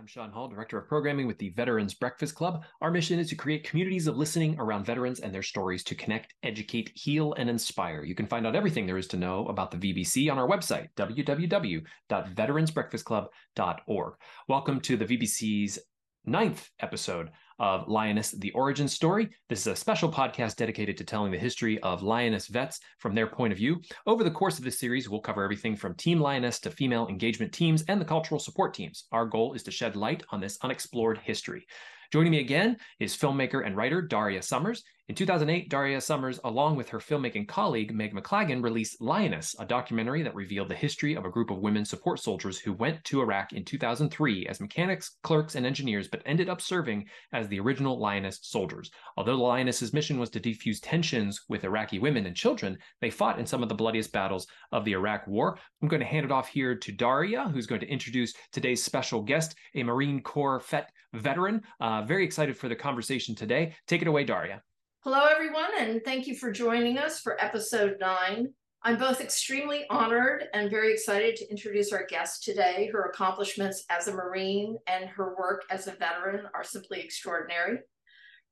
I'm Sean Hall, Director of Programming with the Veterans Breakfast Club. Our mission is to create communities of listening around veterans and their stories to connect, educate, heal, and inspire. You can find out everything there is to know about the VBC on our website, www.veteransbreakfastclub.org. Welcome to the VBC's ninth episode of Lioness, the origin story. This is a special podcast dedicated to telling the history of Lioness vets from their point of view. Over the course of this series, we'll cover everything from Team Lioness to female engagement teams and the cultural support teams. Our goal is to shed light on this unexplored history. Joining me again is filmmaker and writer Daria Summers. In 2008, Daria Summers, along with her filmmaking colleague Meg McLagan, released Lioness, a documentary that revealed the history of a group of women support soldiers who went to Iraq in 2003 as mechanics, clerks, and engineers, but ended up serving as the original Lioness soldiers. Although the Lioness's mission was to defuse tensions with Iraqi women and children, they fought in some of the bloodiest battles of the Iraq War. I'm going to hand it off here to Daria, who's going to introduce today's special guest, a Marine Corps vet veteran. Uh, very excited for the conversation today. Take it away, Daria. Hello, everyone, and thank you for joining us for episode nine. I'm both extremely honored and very excited to introduce our guest today. Her accomplishments as a Marine and her work as a veteran are simply extraordinary.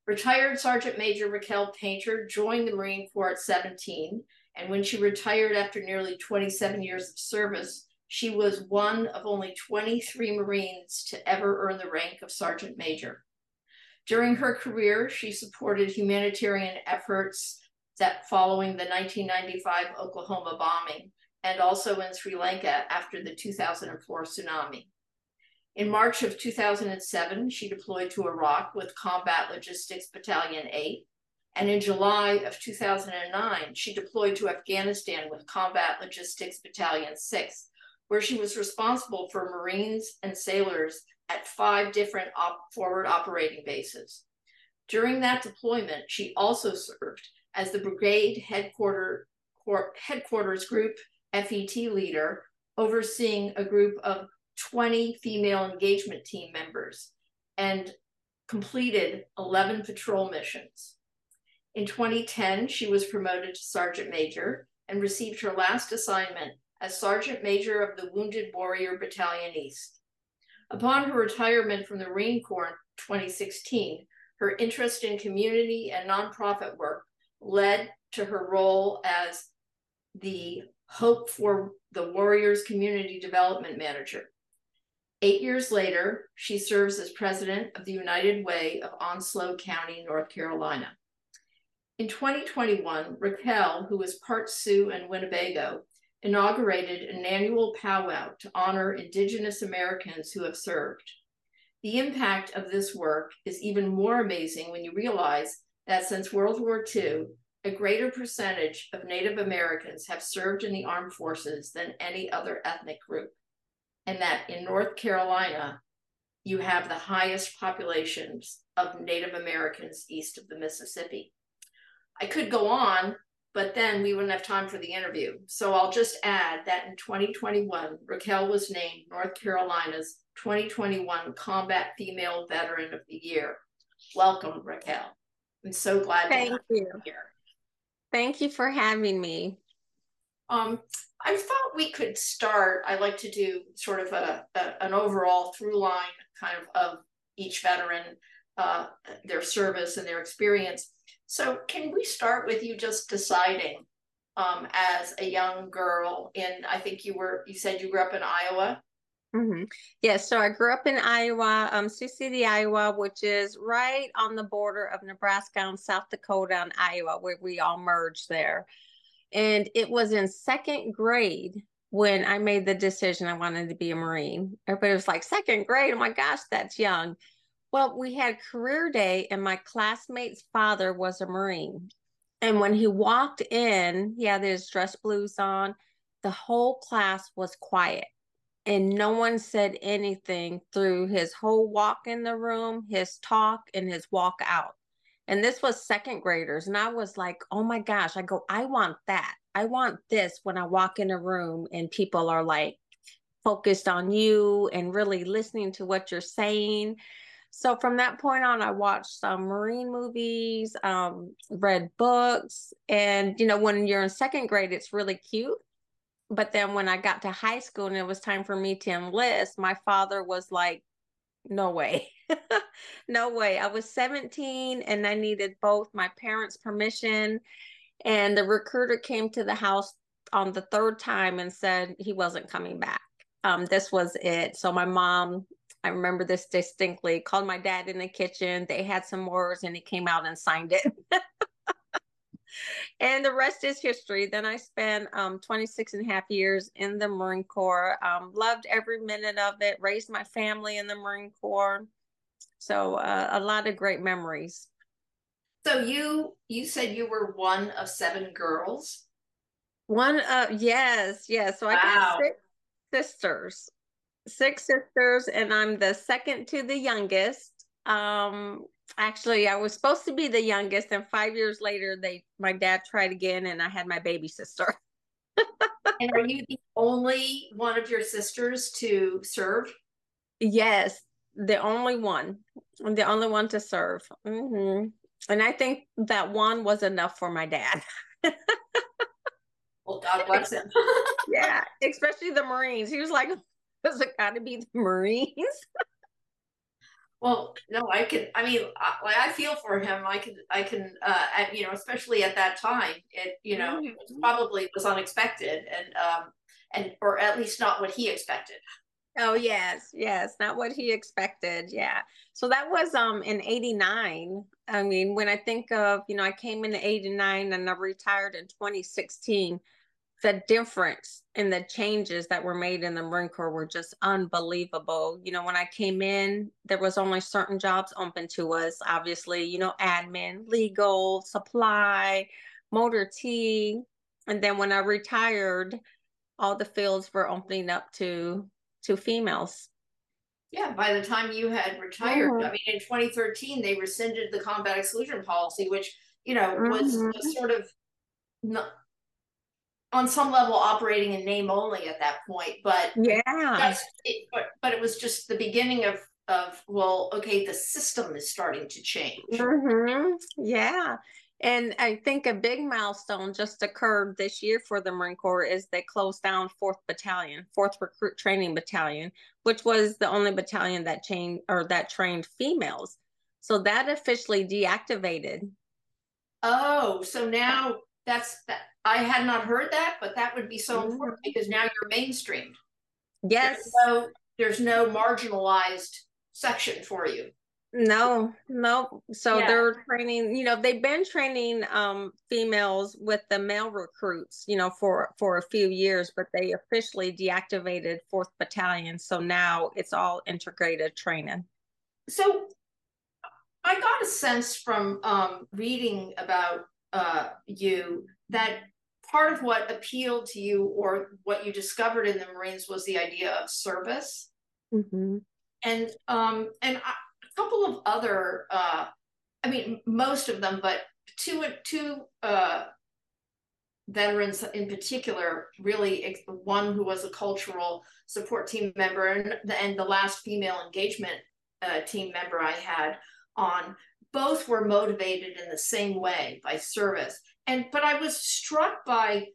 Retired Sergeant Major Raquel Painter joined the Marine Corps at 17, and when she retired after nearly 27 years of service, she was one of only 23 Marines to ever earn the rank of Sergeant Major. During her career, she supported humanitarian efforts that following the 1995 Oklahoma bombing and also in Sri Lanka after the 2004 tsunami. In March of 2007, she deployed to Iraq with Combat Logistics Battalion 8. And in July of 2009, she deployed to Afghanistan with Combat Logistics Battalion 6 where she was responsible for Marines and sailors at five different op- forward operating bases. During that deployment, she also served as the brigade headquarter, headquarters group FET leader, overseeing a group of 20 female engagement team members and completed 11 patrol missions. In 2010, she was promoted to sergeant major and received her last assignment as Sergeant Major of the Wounded Warrior Battalion East. Upon her retirement from the Marine Corps in 2016, her interest in community and nonprofit work led to her role as the Hope for the Warriors Community Development Manager. Eight years later, she serves as president of the United Way of Onslow County, North Carolina. In 2021, Raquel, who is part Sioux and Winnebago, inaugurated an annual powwow to honor Indigenous Americans who have served. The impact of this work is even more amazing when you realize that since World War II, a greater percentage of Native Americans have served in the armed forces than any other ethnic group. And that in North Carolina, you have the highest populations of Native Americans east of the Mississippi. I could go on, but then we wouldn't have time for the interview. So I'll just add that in 2021, Raquel was named North Carolina's 2021 Combat Female Veteran of the Year. Welcome, Raquel. I'm so glad Thank you. you here. Thank you for having me. Um, I thought we could start. I like to do sort of a, a an overall through line kind of of each veteran, uh, their service and their experience. So, can we start with you just deciding um, as a young girl in, I think you were, you said you grew up in Iowa? Mm-hmm. Yeah, so I grew up in Iowa, um, Sioux City, Iowa, which is right on the border of Nebraska and South Dakota and Iowa, where we all merged there. And it was in second grade when I made the decision I wanted to be a Marine. Everybody was like, second grade? Oh my gosh, that's young. Well, we had career day, and my classmate's father was a Marine. And when he walked in, he had his dress blues on. The whole class was quiet, and no one said anything through his whole walk in the room, his talk, and his walk out. And this was second graders. And I was like, oh my gosh, I go, I want that. I want this when I walk in a room and people are like focused on you and really listening to what you're saying. So from that point on, I watched some Marine movies, um, read books, and you know, when you're in second grade, it's really cute. But then when I got to high school and it was time for me to enlist, my father was like, no way. no way. I was 17 and I needed both my parents' permission. And the recruiter came to the house on the third time and said he wasn't coming back. Um, this was it. So my mom, I remember this distinctly, called my dad in the kitchen. They had some words and he came out and signed it. and the rest is history. Then I spent um, 26 and a half years in the Marine Corps. Um, loved every minute of it. Raised my family in the Marine Corps. So uh, a lot of great memories. So you you said you were one of seven girls. One of yes, yes. So I got six sisters. Six sisters, and I'm the second to the youngest. Um actually I was supposed to be the youngest, and five years later they my dad tried again and I had my baby sister. and are you the only one of your sisters to serve? Yes, the only one. I'm the only one to serve. Mm-hmm. And I think that one was enough for my dad. well, God bless him. yeah, especially the Marines. He was like, does it got to be the Marines? well, no, I can. I mean, I, I feel for him. I can, I can, uh, at, you know, especially at that time, it, you know, mm-hmm. it probably was unexpected and, um, and, or at least not what he expected. Oh yes, yes, not what he expected. Yeah. So that was um in 89. I mean, when I think of, you know, I came in 89 and I retired in 2016, the difference in the changes that were made in the Marine Corps were just unbelievable. You know, when I came in, there was only certain jobs open to us. Obviously, you know, admin, legal, supply, motor T. And then when I retired, all the fields were opening up to to females. Yeah, by the time you had retired, mm-hmm. I mean, in 2013, they rescinded the combat exclusion policy, which, you know, mm-hmm. was, was sort of not, on some level operating in name only at that point. But yeah, it, but, but it was just the beginning of, of, well, okay, the system is starting to change. Mm-hmm. Yeah. And I think a big milestone just occurred this year for the Marine Corps is they closed down 4th Battalion, 4th Recruit Training Battalion, which was the only battalion that trained or that trained females. So that officially deactivated. Oh, so now that's that I had not heard that, but that would be so mm-hmm. important because now you're mainstreamed. Yes. There's no, there's no marginalized section for you. No, no. So yeah. they're training, you know, they've been training um females with the male recruits, you know, for for a few years, but they officially deactivated 4th Battalion. So now it's all integrated training. So I got a sense from um reading about uh you that part of what appealed to you or what you discovered in the Marines was the idea of service. Mm-hmm. And um and I couple of other, uh, I mean, most of them, but two two uh, veterans in particular, really one who was a cultural support team member, and the, and the last female engagement uh, team member I had on, both were motivated in the same way by service. And but I was struck by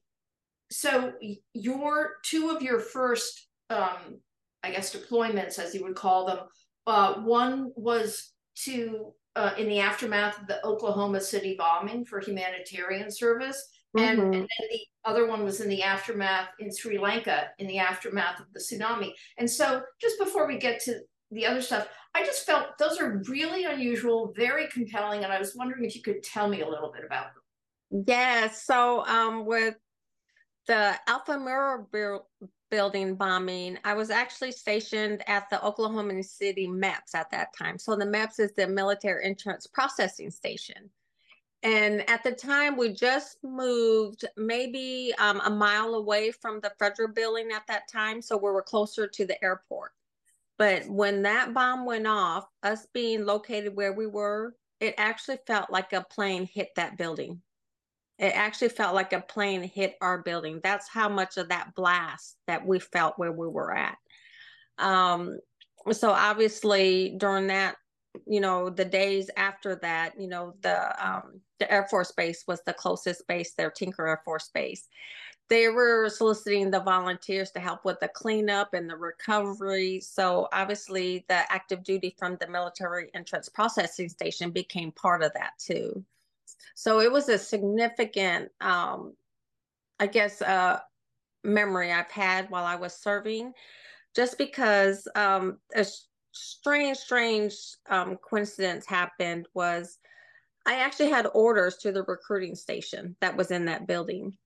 so your two of your first um, I guess deployments, as you would call them, uh, one was to uh, in the aftermath of the Oklahoma City bombing for humanitarian service, mm-hmm. and, and, then the other one was in the aftermath in Sri Lanka in the aftermath of the tsunami. And so, just before we get to the other stuff, I just felt those are really unusual, very compelling, and I was wondering if you could tell me a little bit about them. Yeah. So, um, with the Alfred Murrah building bombing, I was actually stationed at the Oklahoma City MEPS at that time. So the MEPS is the Military Entrance Processing Station. And at the time, we just moved maybe um, a mile away from the federal building at that time. So we were closer to the airport. But when that bomb went off, us being located where we were, it actually felt like a plane hit that building. It actually felt like a plane hit our building. That's how much of that blast that we felt where we were at. Um, so obviously during that, you know, the days after that, you know, the um, the Air Force Base was the closest base there, Tinker Air Force Base. they were soliciting the volunteers to help with the cleanup and the recovery. So obviously, the active duty from the military entrance processing station became part of that too. So it was a significant, um, I guess, uh, memory I've had while I was serving, just because um, a strange, strange um, coincidence happened was I actually had orders to the recruiting station that was in that building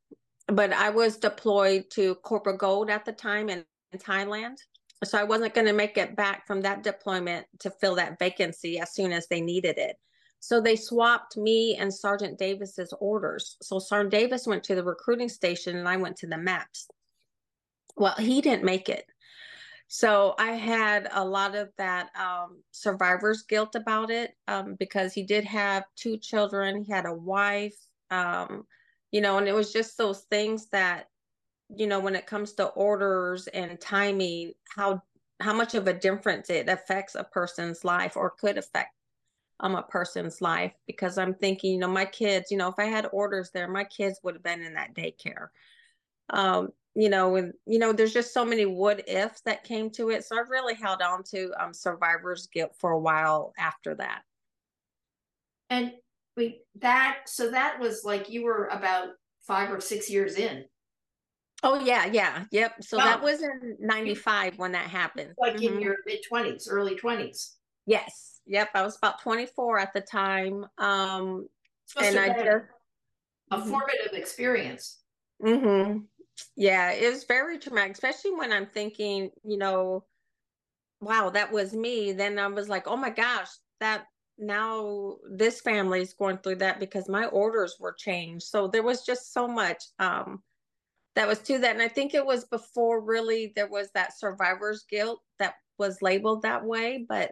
but I was deployed to Cobra Gold at the time in, in Thailand. So I wasn't going to make it back from that deployment to fill that vacancy as soon as they needed it. So they swapped me and Sergeant Davis's orders. So Sergeant Davis went to the recruiting station and I went to the MEPS. Well, he didn't make it. So I had a lot of that um, survivor's guilt about it um, because he did have two children. He had a wife. Um, you know, and it was just those things that, you know, when it comes to orders and timing, how how much of a difference it affects a person's life or could affect um a person's life because I'm thinking, you know, my kids, you know, if I had orders there, my kids would have been in that daycare. Um, you know, and you know, there's just so many what ifs that came to it. So I've really held on to um survivor's guilt for a while after that. And Wait, that so that was like you were about five or six years in. Oh yeah, yeah, yep. So that was in '95 when that happened. Like mm-hmm. in your mid twenties, early twenties. Yes, yep. I was about 24 at the time, um, and I just a mm-hmm. formative experience. Mm-hmm. Yeah, it was very traumatic, especially when I'm thinking, you know, wow, that was me. Then I was like, oh my gosh, that now this family is going through that because my orders were changed. So there was just so much um, that was to that. And I think it was before really there was that survivor's guilt that was labeled that way. But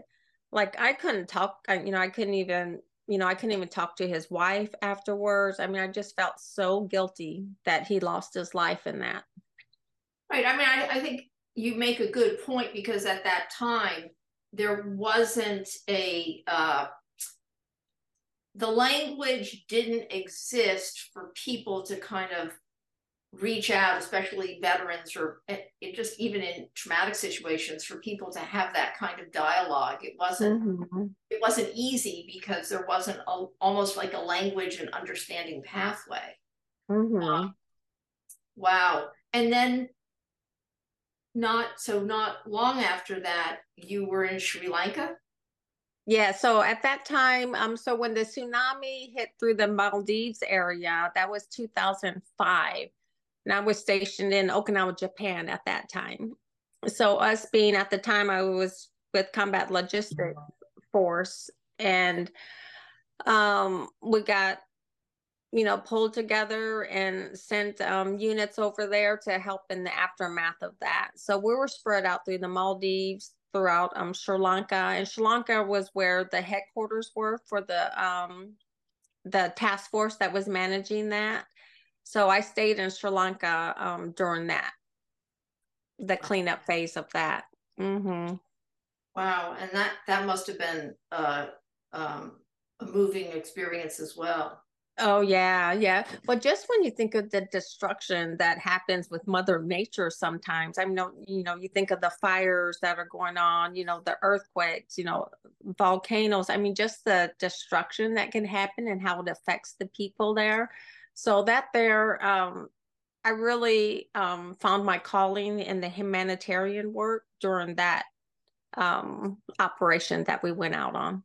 like I couldn't talk, you know, I couldn't even, you know, I couldn't even talk to his wife afterwards. I mean, I just felt so guilty that he lost his life in that. Right. I mean, I, I think you make a good point because at that time, there wasn't a uh, the language didn't exist for people to kind of reach out especially veterans or it, it, just even in traumatic situations for people to have that kind of dialogue it wasn't mm-hmm. it wasn't easy because there wasn't a, almost like a language and understanding pathway mm-hmm. um, wow and then not so not long after that you were in Sri Lanka yeah, so at that time, um, so when the tsunami hit through the Maldives area, that was 2005. And I was stationed in Okinawa, Japan at that time. So us being at the time, I was with Combat Logistics Force, and um, we got you know, pulled together and sent um, units over there to help in the aftermath of that. So we were spread out through the Maldives, throughout um, Sri Lanka, and Sri Lanka was where the headquarters were for the um, the task force that was managing that. So I stayed in Sri Lanka um, during that, the cleanup phase of that. Mm-hmm. Wow, and that that must have been uh, um, a moving experience as well. Oh yeah, yeah. But just when you think of the destruction that happens with Mother Nature, sometimes I know you know you think of the fires that are going on, you know, the earthquakes, you know, volcanoes. I mean, just the destruction that can happen and how it affects the people there. So that there, um, I really um, found my calling in the humanitarian work during that um, operation that we went out on.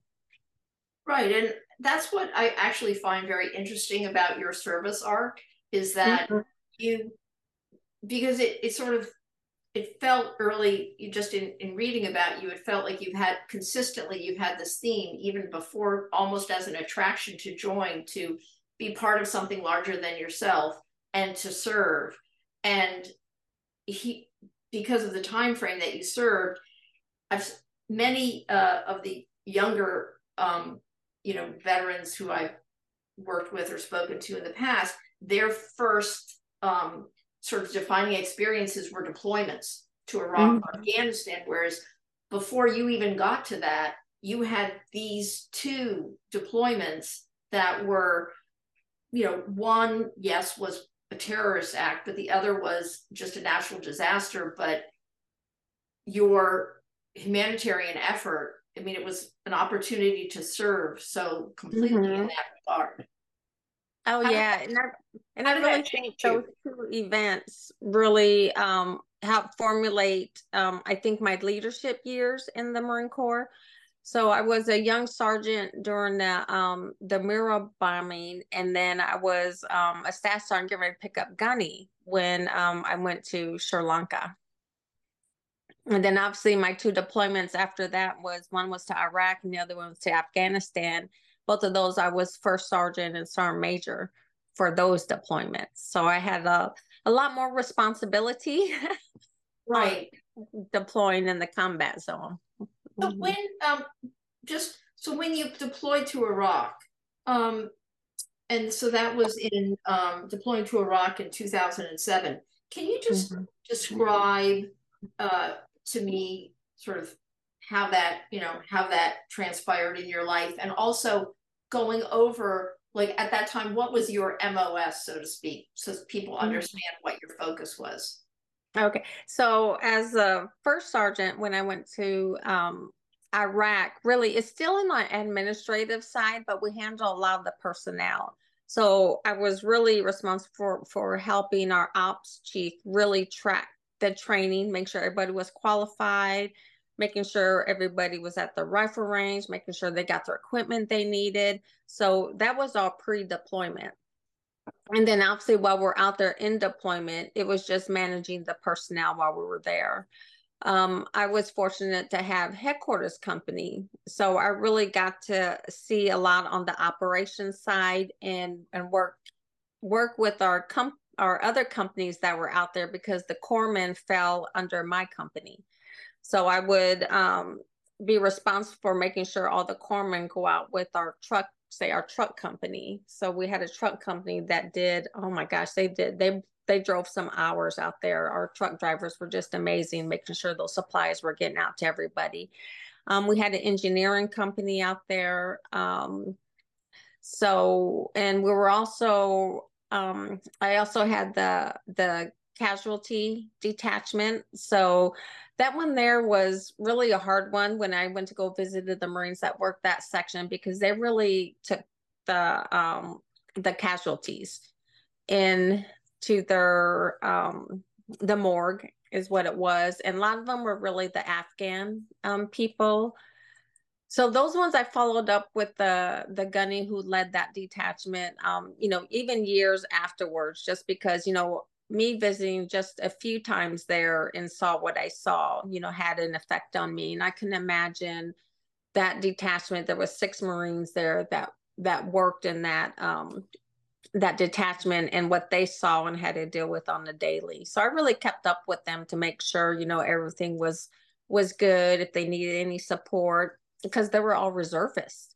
Right, and that's what I actually find very interesting about your service arc is that mm-hmm. you because it it sort of it felt early you just in, in reading about you it felt like you've had consistently you've had this theme even before almost as an attraction to join to be part of something larger than yourself and to serve and he because of the time frame that you served i've many uh, of the younger um, you know, veterans who I've worked with or spoken to in the past, their first um, sort of defining experiences were deployments to Iraq mm-hmm. Afghanistan. Whereas before you even got to that, you had these two deployments that were, you know, one, yes, was a terrorist act, but the other was just a natural disaster. But your humanitarian effort, I mean, it was an opportunity to serve so completely mm-hmm. in that regard. Oh how yeah, and I, and I really think those two events really um, helped formulate. Um, I think my leadership years in the Marine Corps. So I was a young sergeant during the um, the Murrah bombing, and then I was um, a staff sergeant getting ready to pick up gunny when um, I went to Sri Lanka. And then obviously my two deployments after that was one was to Iraq and the other one was to Afghanistan both of those I was first sergeant and sergeant major for those deployments. So I had a, a lot more responsibility. right. deploying in the combat zone. So mm-hmm. when um just so when you deployed to Iraq, um and so that was in um deploying to Iraq in 2007. Can you just mm-hmm. describe uh to me sort of how that, you know, how that transpired in your life and also going over like at that time what was your mos so to speak so people mm-hmm. understand what your focus was okay so as a first sergeant when i went to um, iraq really it's still in the administrative side but we handle a lot of the personnel so i was really responsible for, for helping our ops chief really track the training make sure everybody was qualified making sure everybody was at the rifle range, making sure they got their equipment they needed. So that was all pre deployment. And then obviously, while we're out there in deployment, it was just managing the personnel while we were there. Um, I was fortunate to have headquarters company, so I really got to see a lot on the operations side and and work work with our comp our other companies that were out there because the corpsmen fell under my company. So I would um, be responsible for making sure all the corpsmen go out with our truck, say our truck company. So we had a truck company that did, oh my gosh, they did, they they drove some hours out there. Our truck drivers were just amazing, making sure those supplies were getting out to everybody. Um, we had an engineering company out there. Um, so, and we were also, um, I also had the the casualty detachment. So that one there was really a hard one when I went to go visit the Marines that worked that section because they really took the um, the casualties into their um, the morgue is what it was, and a lot of them were really the Afghan um, people. So those ones I followed up with the the gunny who led that detachment. Um, you know, even years afterwards, just because you know me visiting just a few times there and saw what I saw, you know, had an effect on me. And I can imagine that detachment. There was six Marines there that that worked in that um, that detachment and what they saw and had to deal with on the daily. So I really kept up with them to make sure, you know, everything was was good. If they needed any support, because they were all reservists.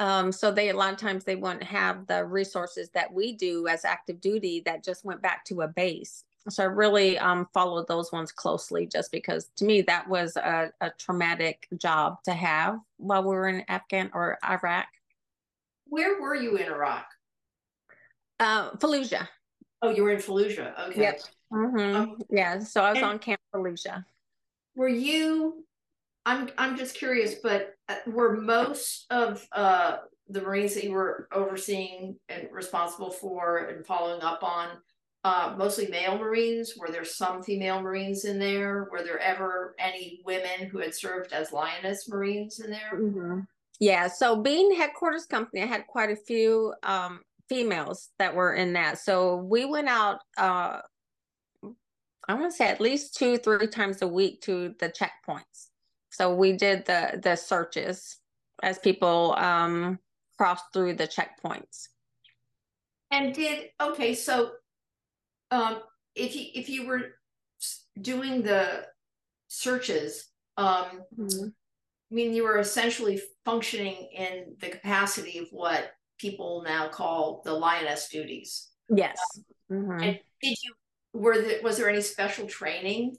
Um, so they a lot of times they wouldn't have the resources that we do as active duty that just went back to a base. So I really um, followed those ones closely just because to me that was a, a traumatic job to have while we were in Afghan or Iraq. Where were you in Iraq? Uh, Fallujah. Oh, you were in Fallujah. Okay. Yep. Mm-hmm. Um, yeah. So I was on Camp Fallujah. Were you I'm I'm just curious, but uh, were most of uh, the Marines that you were overseeing and responsible for and following up on uh, mostly male Marines? Were there some female Marines in there? Were there ever any women who had served as Lioness Marines in there? Mm-hmm. Yeah, so being headquarters company, I had quite a few um, females that were in that. So we went out. Uh, I want to say at least two, three times a week to the checkpoints. So we did the the searches as people um, crossed through the checkpoints. And did okay, so um, if you if you were doing the searches, um, mm-hmm. I mean, you were essentially functioning in the capacity of what people now call the lioness duties. Yes. Um, mm-hmm. And did you were there was there any special training?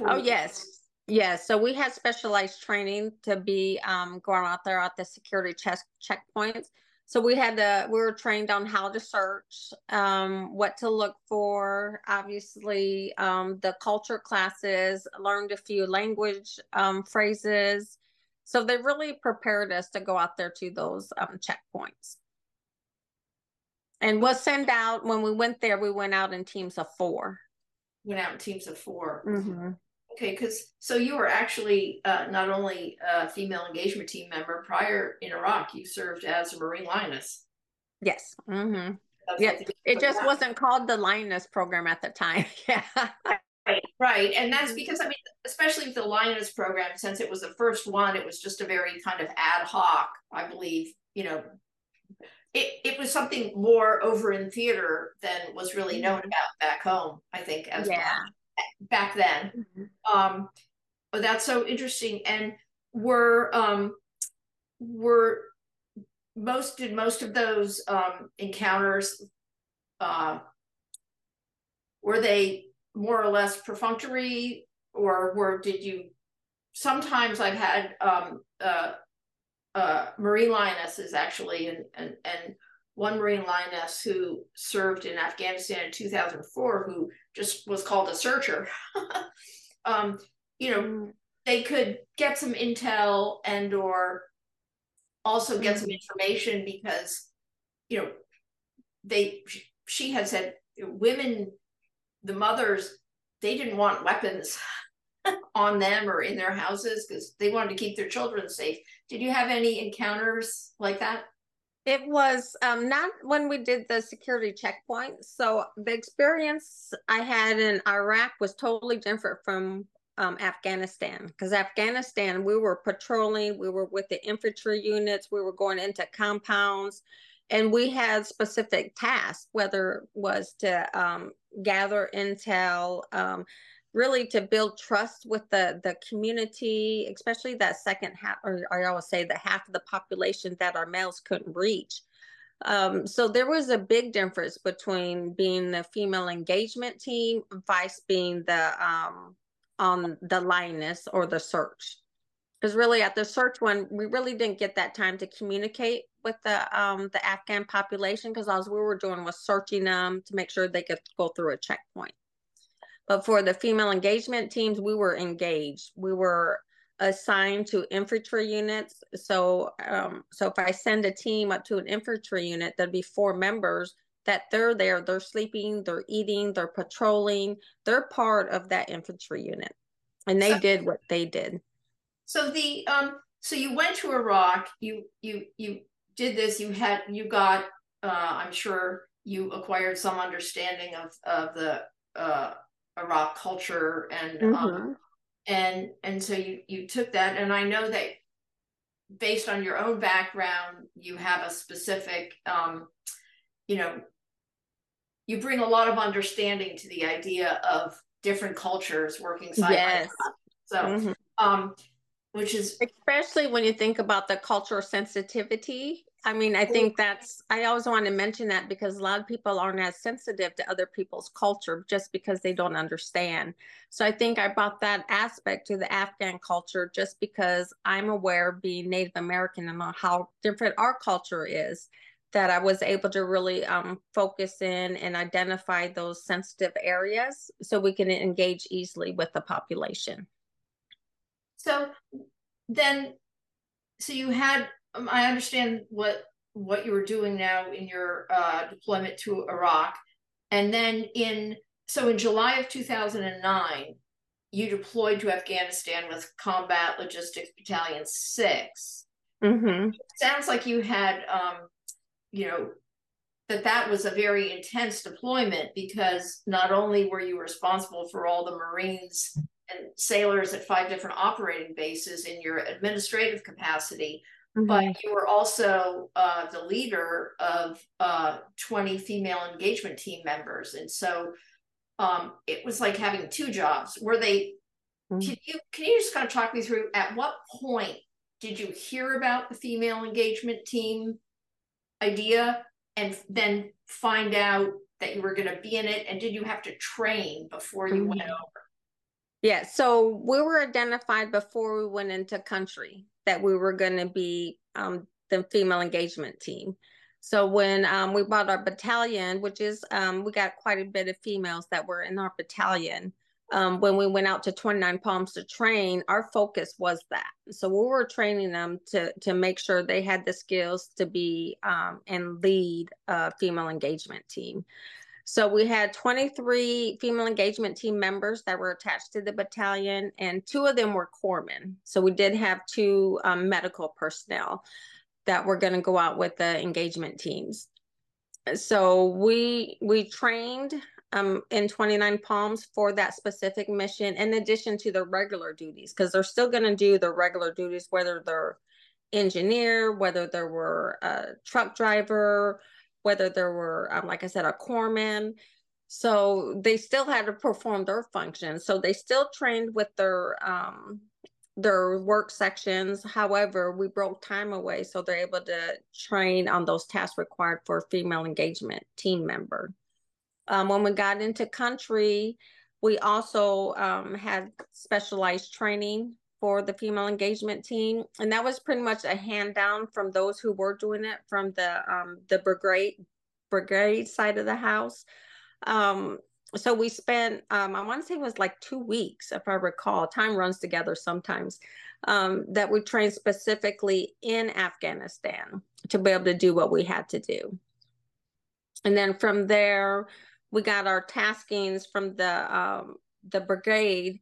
Oh yes, yeah, so we had specialized training to be um, going out there at the security check checkpoints. So we had to, we were trained on how to search, um, what to look for. Obviously, um, the culture classes, learned a few language um, phrases. So they really prepared us to go out there to those um, checkpoints. And was sent out when we went there, we went out in teams of four. Went out in teams of 4 Mm-hmm. Okay, because so you were actually uh, not only a female engagement team member prior in Iraq, you served as a Marine Lioness. Yes. Mm-hmm. Yeah, It just wasn't called the Lioness program at the time. yeah. Right, right. And that's because, I mean, especially with the Lioness program, since it was the first one, it was just a very kind of ad hoc, I believe, you know. It, it was something more over in theater than was really known about back home, I think, as well, Yeah. Back then. Um, but that's so interesting. And were um were most did most of those um encounters uh were they more or less perfunctory or were did you sometimes I've had um uh uh marine lionesses actually and and and one marine lioness who served in Afghanistan in 2004 who just was called a searcher. Um you know Mm, they could get some intel and or also get some information because you know they she had said women the mothers they didn't want weapons on them or in their houses because they wanted to keep their children safe. Did you have any encounters like that It was um, not when we did the security checkpoint. So the experience I had in Iraq was totally different from um, Afghanistan because Afghanistan, we were patrolling, we were with the infantry units, we were going into compounds, and we had specific tasks, whether it was to um, gather intel, um, really to build trust with the the community, especially that second half, or I always say the half of the population that our males couldn't reach. Um, so there was a big difference between being the female engagement team, vice being the um, on the lioness or the search. Because really, at the search one, we really didn't get that time to communicate with the um, the Afghan population because all we were doing was searching them to make sure they could go through a checkpoint. But for the female engagement teams, we were engaged. We were assigned to infantry units. So, um, so if I send a team up to an infantry unit, there'd be four members that they're there. They're sleeping, they're eating, they're patrolling. They're part of that infantry unit, and they So- did what they did. so the um so you went to iraq you you you did this you had you got uh i'm sure you acquired some understanding of of the uh iraq culture and um, Mhm. and and so you you took that and i know that based on your own background you have a specific um you know you bring a lot of understanding to the idea of different cultures working side Yes. by side so Mhm. um which is especially when you think about the cultural sensitivity i mean i think that's i always want to mention that because a lot of people aren't as sensitive to other people's culture just because they don't understand. So i think i brought that aspect to the afghan culture just because i'm aware being native american and how different our culture is that i was able to really um, focus in and identify those sensitive areas so we can engage easily with the population. So then, so you had, um, I understand what, what you were doing now in your uh, deployment to Iraq. And then in, so in July of 2009, you deployed to Afghanistan with Combat Logistics Battalion 6. mm-hmm. Sounds like you had, um, you know, that that was a very intense deployment because not only were you responsible for all the Marines and sailors at five different operating bases in your administrative capacity, but you were also uh, the leader of uh, 20 female engagement team members. And so um, it was like having two jobs. Were they, Mhm. can you, can you just kind of talk me through at what point did you hear about the female engagement team idea and then find out that you were going to be in it? And did you have to train before you went Mhm. over? Yeah, so we were identified before we went into country that we were going to be um, the female engagement team. So when um, we bought our battalion, which is um, we got quite a bit of females that were in our battalion. Um, when we went out to 29 Palms to train, our focus was that. So we were training them to to make sure they had the skills to be um, and lead a female engagement team. So we had 23 female engagement team members that were attached to the battalion, and two of them were corpsmen. So we did have two um, medical personnel that were going to go out with the engagement teams. So we we trained um, in 29 Palms for that specific mission, in addition to the regular duties, because they're still going to do the regular duties, whether they're engineer, whether there were a truck driver, whether there were, um, like I said, a corpsman. So they still had to perform their functions. So they still trained with their um, their work sections. However, we broke time away, so they're able to train on those tasks required for a female engagement team member. Um, when we got into country, we also um, had specialized training for the female engagement team, and that was pretty much a hand down from those who were doing it from the um, the brigade brigade side of the house. Um, so we spent um, i want to say it was like two weeks if i recall time runs together sometimes um, that we trained specifically in afghanistan to be able to do what we had to do and then from there we got our taskings from the um, the brigade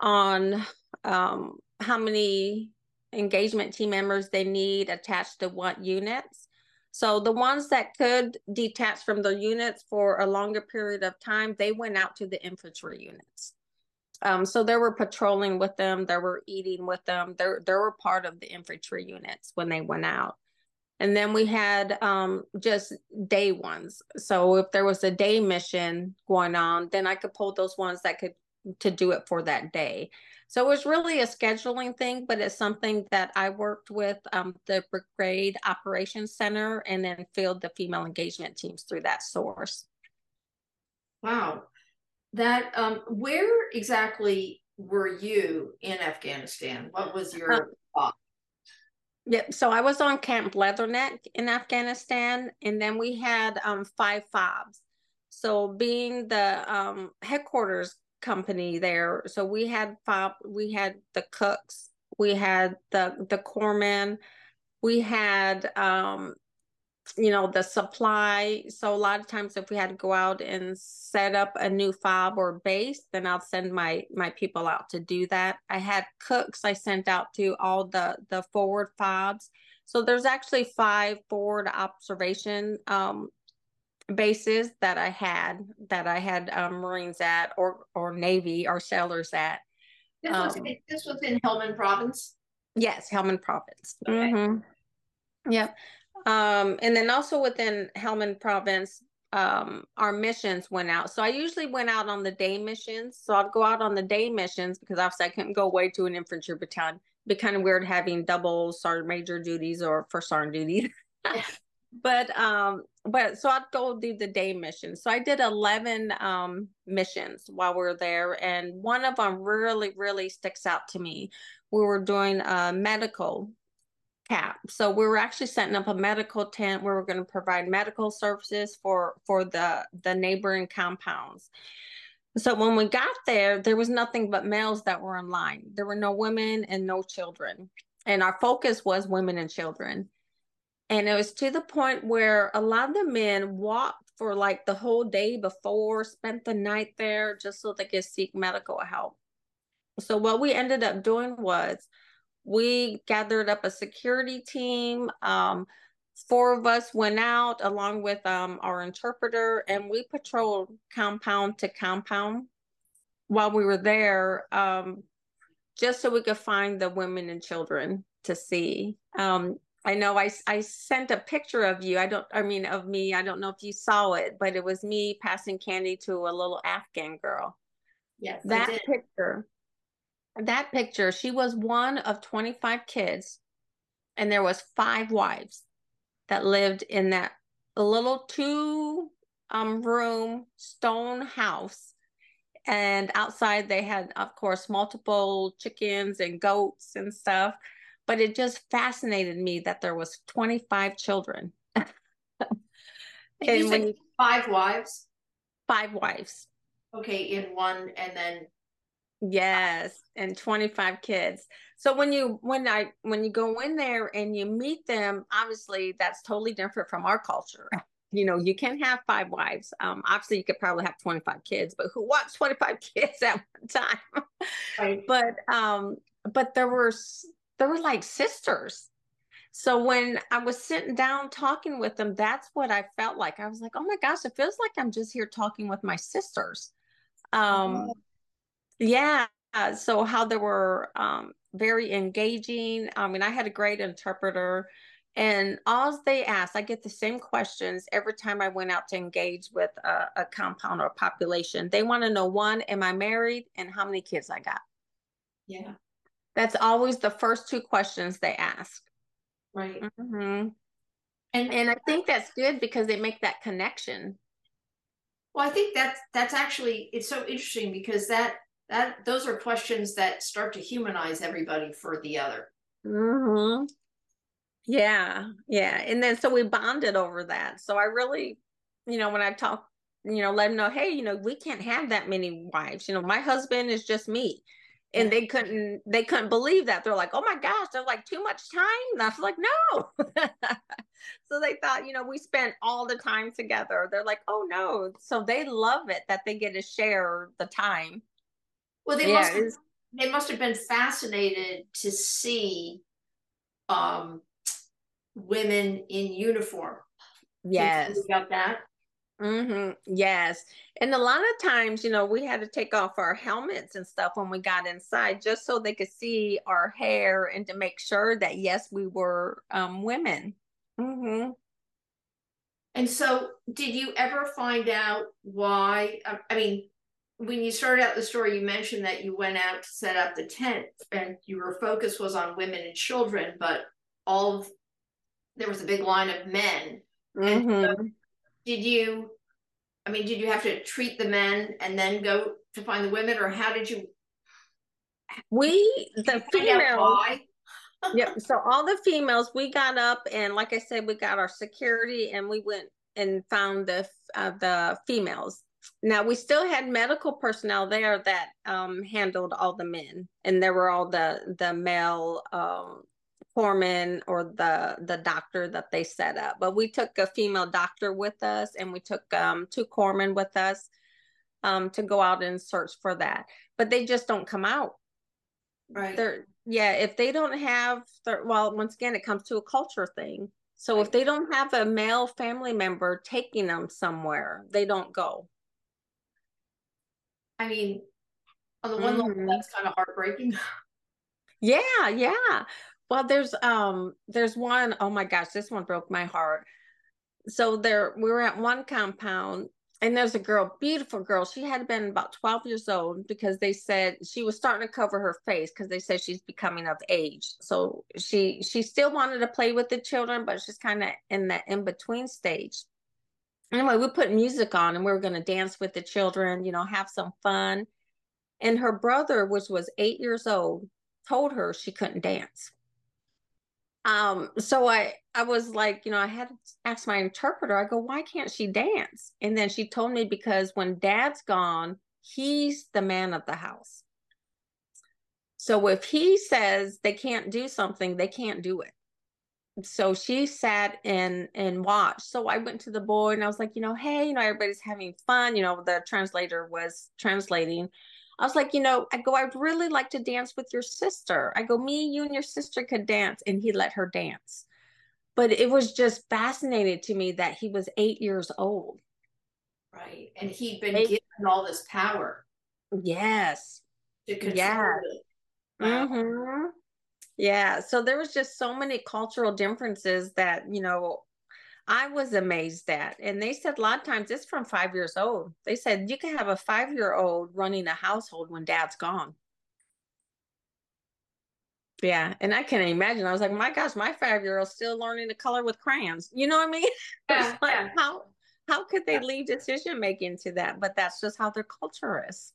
on um, how many engagement team members they need attached to what units so the ones that could detach from the units for a longer period of time, they went out to the infantry units. Um, so they were patrolling with them, they were eating with them, they they were part of the infantry units when they went out. And then we had um, just day ones. So if there was a day mission going on, then I could pull those ones that could to do it for that day. So it was really a scheduling thing, but it's something that I worked with um, the Brigade Operations Center and then filled the female engagement teams through that source. Wow. That um, where exactly were you in Afghanistan? What was your uh, Yeah, so I was on Camp Leatherneck in Afghanistan, and then we had um, five FOBs. So being the um, headquarters company there. So we had five, we had the cooks, we had the the corpsman, we had um, you know, the supply. So a lot of times if we had to go out and set up a new fob or base, then I'll send my my people out to do that. I had cooks I sent out to all the the forward fobs. So there's actually five forward observation um, bases that I had that I had um, Marines at or or Navy or sailors at. This was, um, in, this was in Helmand Province. Yes, Helmand Province. Okay. Mm-hmm. Yep. Um, and then also within Helmand Province, um, our missions went out. So I usually went out on the day missions. So I'd go out on the day missions because obviously I couldn't go away to an infantry battalion. It'd be kind of weird having double sergeant major duties or first sergeant duties. but um but so i'd go do the day mission. So i did 11 um missions while we're there and one of them really really sticks out to me. We were doing a medical cap so we were actually setting up a medical tent where we we're going to provide medical services for for the the neighboring compounds. So when we got there there was nothing but males that were in line. There were no women and no children. And our focus was women and children and it was to the point where a lot of the men walked for like the whole day before, spent the night there just so they could seek medical help. So, what we ended up doing was we gathered up a security team. Um, four of us went out along with um, our interpreter and we patrolled compound to compound while we were there um, just so we could find the women and children to see. Um, I know I, I sent a picture of you. I don't, I mean, of me. I don't know if you saw it, but it was me passing candy to a little Afghan girl. Yes. That picture, that picture, she was one of 25 kids, and there was five wives that lived in that little two um, room stone house. And outside, they had, of course, multiple chickens and goats and stuff but it just fascinated me that there was 25 children And, when five wives? Five wives. Okay, in one and then Yes, and 25 kids. So when you when I when you go in there and you meet them, obviously that's totally different from our culture. You know, you can have five wives. Um, obviously you could probably have 25 kids, but who wants 25 kids at one time? Right. but um, but there were there were like sisters. So when I was sitting down talking with them, that's what I felt like. I was like, oh my gosh, it feels like I'm just here talking with my sisters. Um, oh yeah. So how they were um, very engaging. I mean, I had a great interpreter. And all they asked, I get the same questions every time I went out to engage with a, a compound or a population. They want to know one, am I married and how many kids I got? Yeah. That's always the first two questions they ask. Right. Mm-hmm. And and I think that's good because they make that connection. Well, I think that's that's actually it's so interesting because that that those are questions that start to humanize everybody for the other. Mm-hmm. Yeah, yeah, and then so we bonded over that. So I really, you know, when I talk, you know, let them know, hey, you know, we can't have that many wives. You know, my husband is just me and they couldn't they couldn't believe that. They're like oh my gosh they're like too much time? And i was like no. So they thought you know we spent all the time together. They're like oh no. So they love it that they get to share the time. Well, they yeah, must have, they must have been fascinated to see um, women in uniform. Yes, about that. Mm-hmm. Yes, and a lot of times, you know, we had to take off our helmets and stuff when we got inside, just so they could see our hair and to make sure that yes, we were um, women. Mm-hmm. And so, did you ever find out why? I mean, when you started out the story, you mentioned that you went out to set up the tent and your focus was on women and children, but all of there was a big line of men. Mm-hmm. So did you, I mean, did you have to treat the men and then go to find the women, or how did you? We, the females. yep. So all the females, we got up and, like I said, we got our security and we went and found the uh, the females now we still had medical personnel there that um, handled all the men, and there were all the the male um, corpsmen or the the doctor that they set up. But we took a female doctor with us, and we took um, two corpsmen with us um, to go out and search for that. But they just don't come out. Right. They're yeah. If they don't have, well, once again, it comes to a culture thing. So if they don't have a male family member taking them somewhere, they don't go. I mean, on the one mm-hmm. level, that's kind of heartbreaking. Yeah, yeah. Well, there's um there's one, oh my gosh, this one broke my heart. So there we were at one compound and there's a girl, beautiful girl. She had been about 12 years old because they said she was starting to cover her face because they said she's becoming of age. So she she still wanted to play with the children, but she's kind of in that in between stage anyway, we put music on and we were going to dance with the children, you know, have some fun. And her brother, which was eight years old, told her she couldn't dance. Um, so I I was like, you know, I had to ask my interpreter, I go, why can't she dance? And then she told me because when dad's gone, he's the man of the house. So if he says they can't do something, they can't do it so she sat and and watched so i went to the boy and i was like you know hey you know everybody's having fun you know the translator was translating i was like you know i go i'd really like to dance with your sister i go me you and your sister could dance and he let her dance but it was just fascinating to me that he was eight years old right and he'd been eight. given all this power yes to control wow. mm-hmm. Yeah. So there was just so many cultural differences that, you know, I was amazed at. And they said a lot of times it's from five years old. They said you can have a five year old running a household when dad's gone. Yeah. And I can imagine. I was like, my gosh, my five year old's still learning to color with crayons. You know what I mean? Yeah, like, yeah. how how could they leave decision making to that? But that's just how their culture is.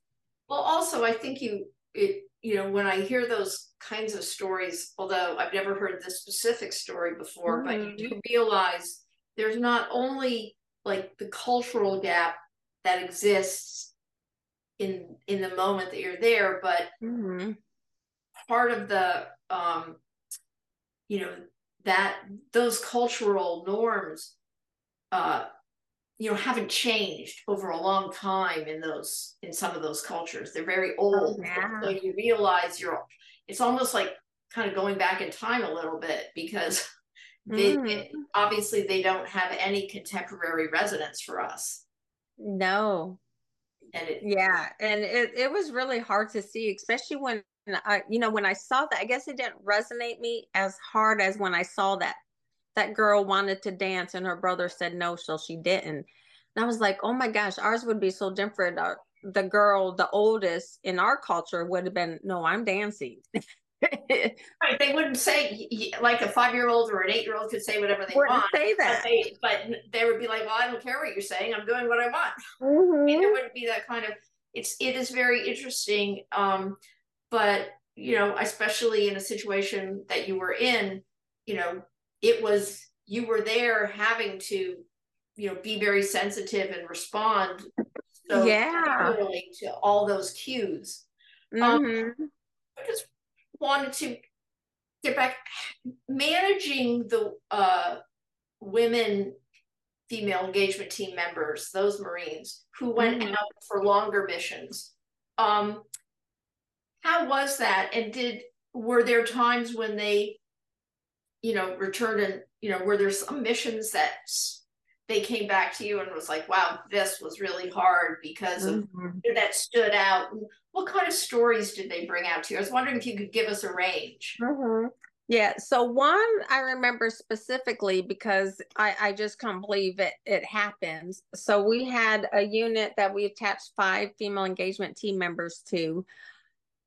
Well, also I think you it you know when i hear those kinds of stories although i've never heard this specific story before mm-hmm. but you do mm-hmm. realize there's not only like the cultural gap that exists in in the moment that you're there but mm-hmm. part of the um you know that those cultural norms uh you know haven't changed over a long time in those in some of those cultures they're very old oh, yeah. so you realize you're it's almost like kind of going back in time a little bit because they, mm. obviously they don't have any contemporary resonance for us. No. And it, yeah and it, it was really hard to see especially when I, you know when i saw that i guess it didn't resonate me as hard as when i saw that that girl wanted to dance and her brother said no so she didn't. And i was like oh my gosh ours would be so different. Uh, the girl the oldest in our culture would have been no i'm dancing right, they wouldn't say like a five-year-old or an eight-year-old could say whatever they wouldn't want. Say that, but they, but they would be like, "Well, I don't care what you're saying. I'm doing what I want." Mm-hmm. And there wouldn't be that kind of. It's it is very interesting, um, but you know, especially in a situation that you were in, you know, it was you were there having to, you know, be very sensitive and respond. So yeah, to all those cues. Um, mm-hmm. Um, I wanted to get back managing the uh, women female engagement team members those marines who went mm-hmm. out for longer missions um, how was that and did were there times when they you know returned and you know were there some missions that they came back to you and was like wow this was really hard because of mm-hmm. that stood out what kind of stories did they bring out to you? I was wondering if you could give us a range. Mm-hmm. Yeah. So one I remember specifically because I, I just can't believe it it happens. So we had a unit that we attached five female engagement team members to,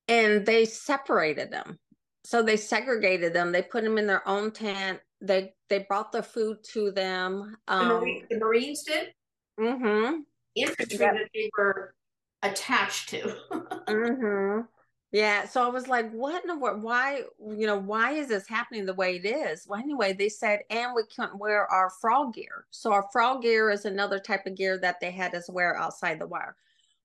and they separated them. So they segregated them. They put them in their own tent. They they brought the food to them. Um, the, Marine, the Marines did. Mm-hmm. Interesting yep. that they were attached to. mm-hmm. Yeah. So I was like, what in the world? Why, you know, why is this happening the way it is? Well, anyway, they said, and we couldn't wear our frog gear. So our frog gear is another type of gear that they had us wear outside the wire,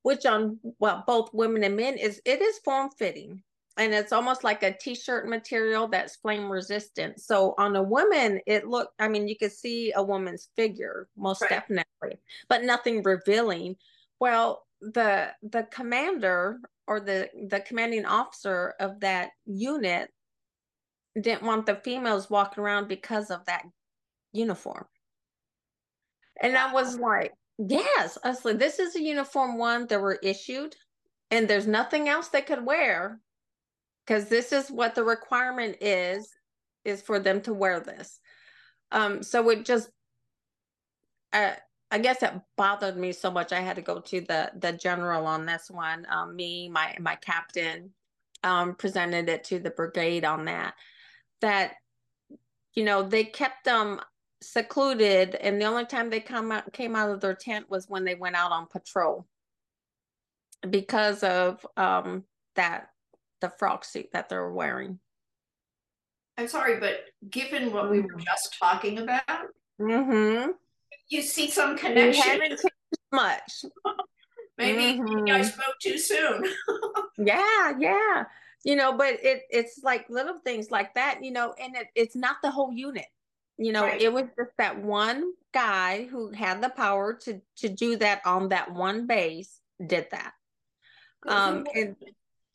which on well, both women and men is it is form fitting. And it's almost like a t-shirt material that's flame resistant. So on a woman, it looked, I mean, you could see a woman's figure, most right. definitely, but nothing revealing. Well, the the commander or the the commanding officer of that unit didn't want the females walking around because of that uniform. And I was like, yes, I was like, this is a uniform one that were issued, and there's nothing else they could wear because this is what the requirement is, is for them to wear this. Um, so it just uh, I guess it bothered me so much. I had to go to the the general on this one. Um, me, my my captain, um, presented it to the brigade on that. That you know they kept them secluded, and the only time they come out came out of their tent was when they went out on patrol because of um that the frog suit that they're wearing. I'm sorry, but given what we were mm. just talking about, mm-hmm you see some connection. We haven't much. Maybe mm-hmm. I spoke too soon. yeah, yeah. You know, but it it's like little things like that, you know, and it, it's not the whole unit. You know, right. it was just that one guy who had the power to to do that on that one base did that. Um and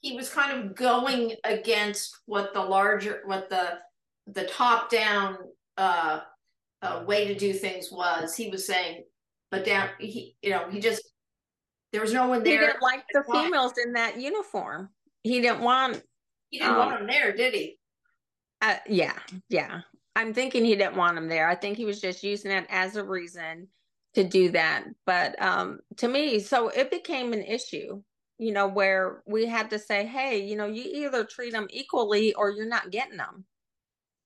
he was kind of going against what the larger what the the top down uh uh, way to do things was. He was saying, but down, he, you know, he just, there was no one there. He didn't like the females in that uniform. He didn't want. He didn't um, want them there, did he? Uh, yeah, yeah. I'm thinking he didn't want them there. I think he was just using it as a reason to do that. But um, to me, so it became an issue, you know, where we had to say, hey, you know, you either treat them equally or you're not getting them.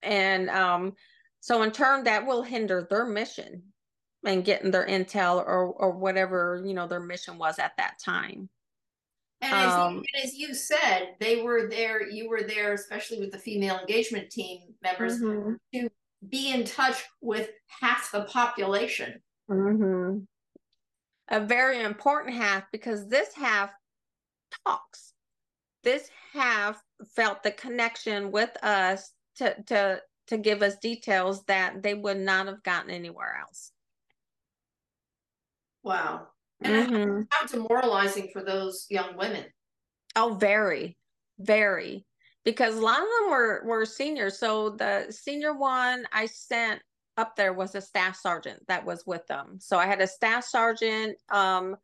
And um, so in turn, that will hinder their mission and getting their intel or or whatever you know their mission was at that time. And as, um, you, as you said, they were there. You were there, especially with the female engagement team members, mm-hmm. to be in touch with half the population. Mm-hmm. A very important half because this half talks. This half felt the connection with us to to to give us details that they would not have gotten anywhere else. Wow. And mm-hmm. how demoralizing for those young women. Oh, very, very. Because a lot of them were were seniors. So the senior one I sent up there was a staff sergeant that was with them. So I had a staff sergeant, um,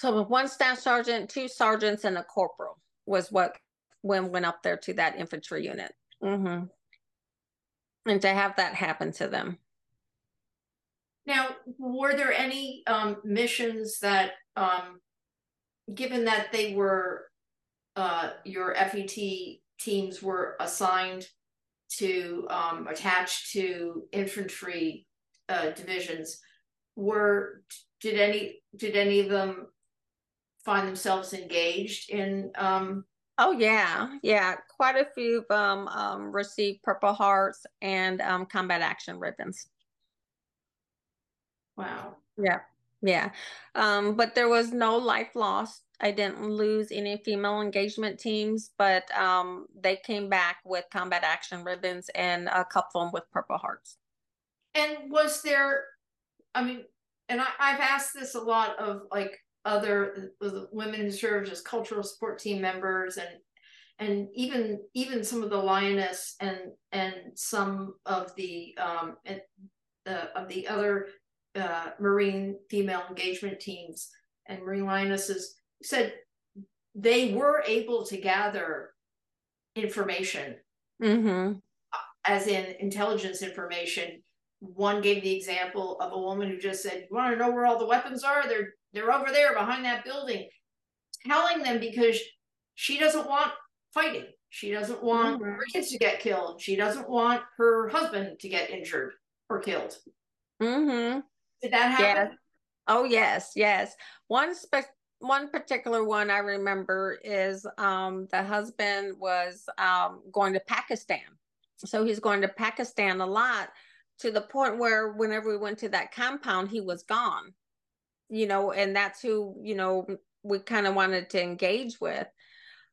so one staff sergeant, two sergeants, and a corporal was what when went up there to that infantry unit. Mm-hmm. And to have that happen to them. Now, were there any um, missions that, um, given that they were uh, your FET teams were assigned to um, attach to infantry uh, divisions, were did any did any of them find themselves engaged in um, Oh yeah, yeah. Quite a few of them um, received Purple Hearts and um, combat action ribbons. Wow. Yeah, yeah. Um, but there was no life lost. I didn't lose any female engagement teams, but um, they came back with combat action ribbons and a couple of them with Purple Hearts. And was there? I mean, and I, I've asked this a lot of like other women who served as cultural support team members and and even even some of the lioness and and some of the um and, uh, of the other uh, marine female engagement teams and marine lionesses said they were able to gather information mm-hmm. as in intelligence information one gave the example of a woman who just said you want to know where all the weapons are they're they're over there behind that building, telling them because she doesn't want fighting. She doesn't want mm-hmm. her kids to get killed. She doesn't want her husband to get injured or killed. Mm-hmm. Did that happen? Yes. Oh yes, yes. One spe- one particular one I remember is um, the husband was um, going to Pakistan, so he's going to Pakistan a lot to the point where whenever we went to that compound, he was gone you know, and that's who, you know, we kind of wanted to engage with.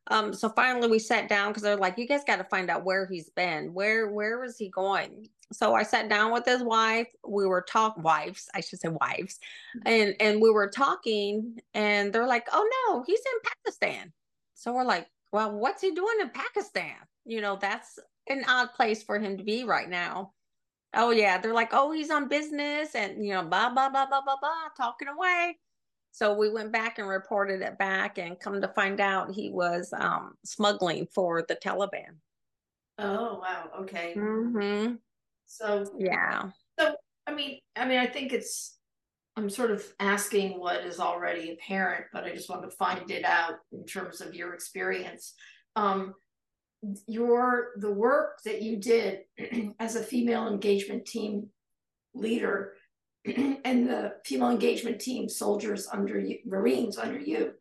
Um, so finally we sat down because they're like, you guys got to find out where he's been. Where where was he going? So I sat down with his wife. We were talk wives, I should say wives, and and we were talking, and they're like, oh no, he's in Pakistan. So we're like, well, what's he doing in Pakistan? You know, that's an odd place for him to be right now. Oh yeah, they're like, oh, he's on business, and you know, blah blah blah blah blah blah, talking away. So we went back and reported it back, and come to find out, he was um, smuggling for the Taliban. Oh wow, okay. Mm-hmm. So yeah. So I mean, I mean, I think it's. I'm sort of asking what is already apparent, but I just want to find it out in terms of your experience. Um, your the work that you did as a female engagement team leader and the female engagement team soldiers under you marines under you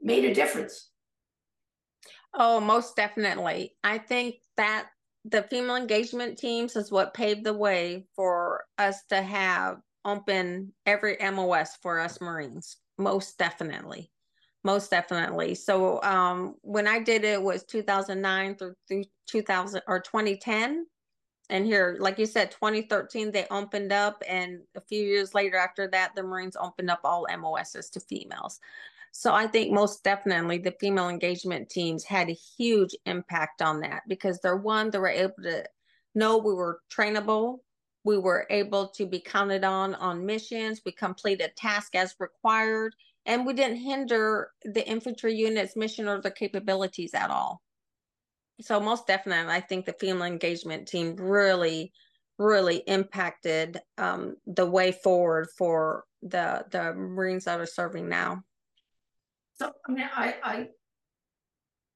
made a difference. Oh most definitely. I think that the female engagement teams is what paved the way for us to have open every mos for us marines most definitely most definitely. So um, when I did it was 2009 through, through 2000 or 2010. And here, like you said, 2013, they opened up. And a few years later after that, the Marines opened up all MOSs to females. So I think most definitely the female engagement teams had a huge impact on that because they're one, they were able to know we were trainable. We were able to be counted on on missions. We completed tasks as required and we didn't hinder the infantry unit's mission or their capabilities at all. So most definitely, I think the female engagement team really, really impacted um, the way forward for the the Marines that are serving now. So I mean, I I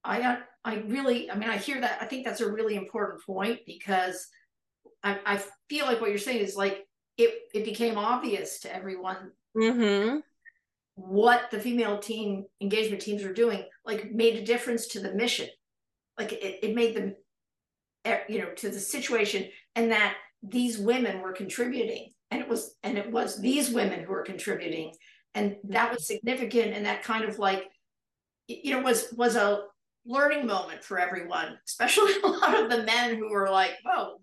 I I really, I mean, I hear that. I think that's a really important point because I, I feel like what you're saying is like it it became obvious to everyone mm-hmm what the female team engagement teams were doing like made a difference to the mission. Like it, it made them eh, you know to the situation and that these women were contributing and it was and it was these women who were contributing and that was significant and that kind of like you know was was a learning moment for everyone especially a lot of the men who were like oh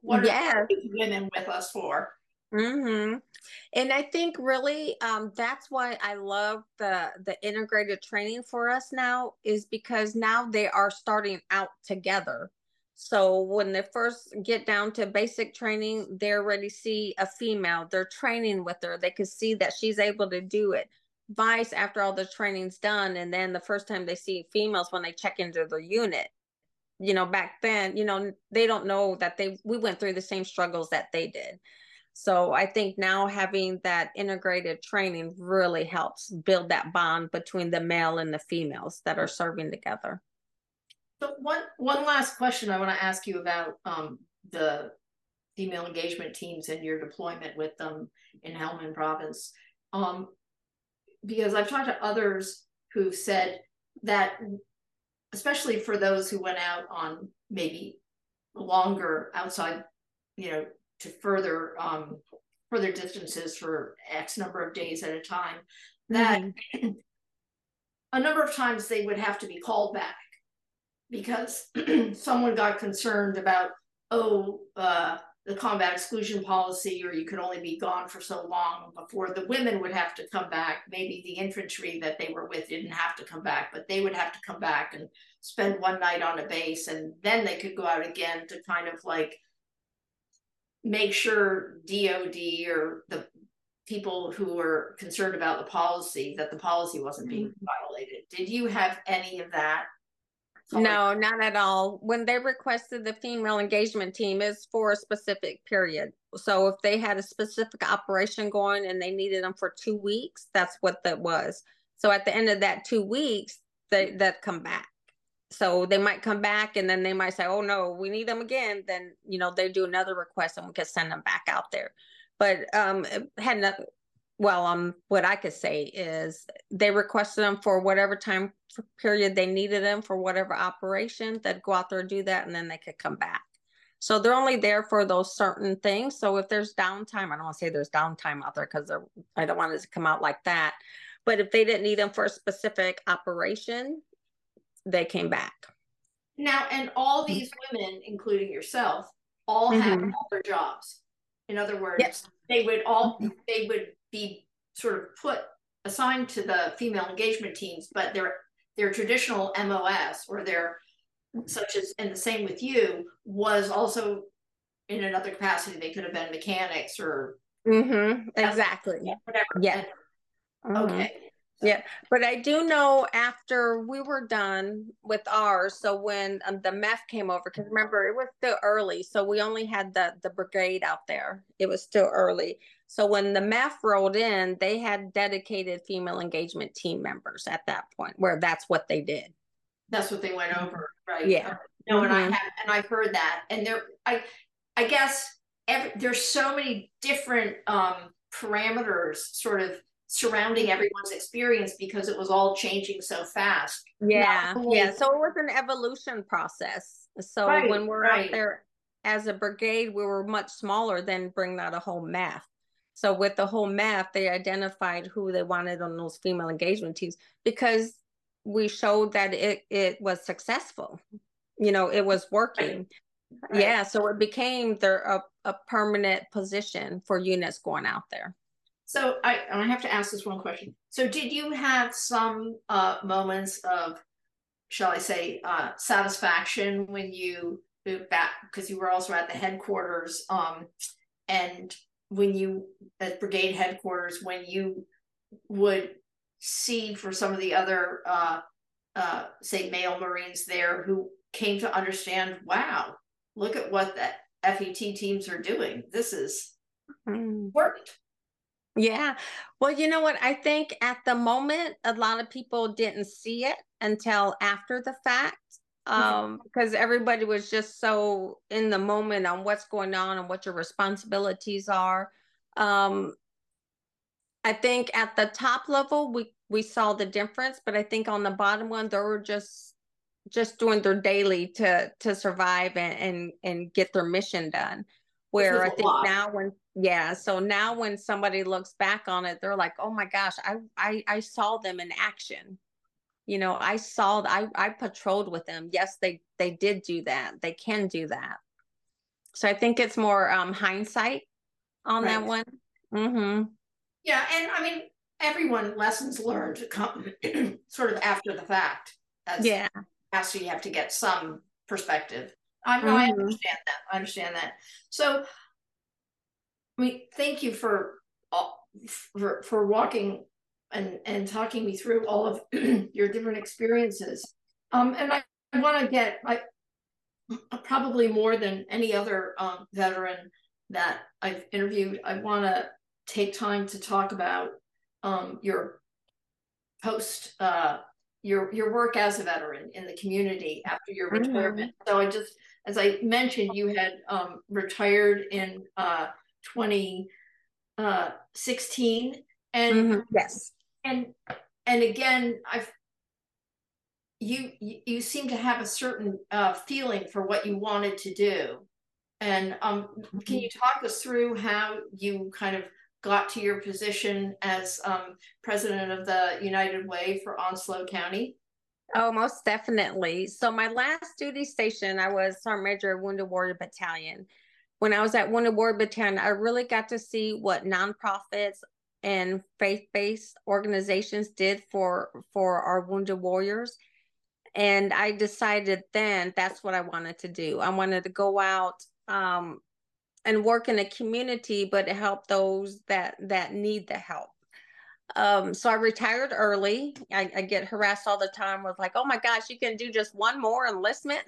what are women with us for mm-hmm. and i think really um, that's why i love the the integrated training for us now is because now they are starting out together so when they first get down to basic training, they already see a female. They're training with her. They can see that she's able to do it. Vice after all the training's done, and then the first time they see females when they check into the unit. You know, back then, you know, they don't know that they we went through the same struggles that they did. So I think now having that integrated training really helps build that bond between the male and the females that are serving together. So one one last question I want to ask you about um, the female engagement teams and your deployment with them in Helmand province. Um, because I've talked to others who've said that, especially for those who went out on maybe longer outside, you know, to further um, further distances for X number of days at a time, that mm-hmm. a number of times they would have to be called back because someone got concerned about, oh, uh, the combat exclusion policy, or you could only be gone for so long before the women would have to come back. Maybe the infantry that they were with didn't have to come back, but they would have to come back and spend one night on a base, and then they could go out again to kind of like make sure DOD or the people who were concerned about the policy that the policy wasn't being mm-hmm. violated. Did you have any of that no, not at all. When they requested the female engagement team is for a specific period. So if they had a specific operation going and they needed them for two weeks, that's what that was. So at the end of that two weeks, they that come back. So they might come back and then they might say, "Oh no, we need them again." Then you know they do another request and we can send them back out there. But um, had nothing well, um, what I could say is they requested them for whatever time period they needed them for whatever operation. They'd go out there and do that, and then they could come back. So they're only there for those certain things. So if there's downtime, I don't want to say there's downtime out there because I don't want it to come out like that. But if they didn't need them for a specific operation, they came back. Now, and all these women, including yourself, all mm-hmm. have other jobs. In other words, yes. they would all they would be sort of put assigned to the female engagement teams, but their their traditional MOS or their such as and the same with you was also in another capacity. They could have been mechanics or mm-hmm, exactly whatever. Yeah. Mm-hmm. Okay. Yeah, but I do know after we were done with ours, so when um, the MEF came over, because remember it was still early, so we only had the the brigade out there. It was still early. So when the MEF rolled in, they had dedicated female engagement team members at that point, where that's what they did. That's what they went over, right? Yeah. No, and I mm-hmm. have, and I've heard that, and there, I, I guess every, there's so many different um, parameters, sort of surrounding everyone's experience because it was all changing so fast. Yeah, only- yeah. So it was an evolution process. So right, when we're right. out there as a brigade, we were much smaller than bringing out a whole MEF. So with the whole MEF, they identified who they wanted on those female engagement teams because we showed that it it was successful. You know, it was working. Right. Yeah, so it became their a, a permanent position for units going out there. So I I have to ask this one question. So did you have some uh, moments of, shall I say, uh, satisfaction when you moved back because you were also at the headquarters um, and when you at brigade headquarters when you would see for some of the other uh, uh, say male marines there who came to understand wow look at what the fet teams are doing this is mm. important yeah. Well you know what? I think at the moment a lot of people didn't see it until after the fact um because everybody was just so in the moment on what's going on and what your responsibilities are. Um i think at the top level we we saw the difference but i think on the bottom one they were just just doing their daily to to survive and and, and get their mission done. Where i think now when yeah so now when somebody looks back on it they're like oh my gosh i i, I saw them in action. You know i saw i i patrolled with them. Yes they they did do that. They can do that. So i think it's more um hindsight on right. that one. Mm-hmm. yeah and i mean everyone lessons learned come sort of after the fact That's, yeah. so you have to get some perspective. I know mm-hmm. i understand that. I understand that. So I mean, thank you for for for walking and and talking me through all of your different experiences. Um, and I, I want to get I probably more than any other um, veteran that I've interviewed. I want to take time to talk about um, your post uh, your your work as a veteran in the community after your mm-hmm. retirement. So I just, as I mentioned, you had um, retired in uh, 2016 uh, and mm-hmm. yes and and again i've you you seem to have a certain uh, feeling for what you wanted to do and um, mm-hmm. can you talk us through how you kind of got to your position as um, president of the united way for onslow county Oh, most definitely. So my last duty station, I was Sergeant Major of Wounded Warrior Battalion when I was at Wounded Warrior Battalion, I really got to see what nonprofits and faith-based organizations did for for our wounded warriors. And I decided then that's what I wanted to do. I wanted to go out um, and work in a community, but help those that that need the help. Um, so I retired early. I, I, get harassed all the time with like, oh my gosh, you can do just one more enlistment.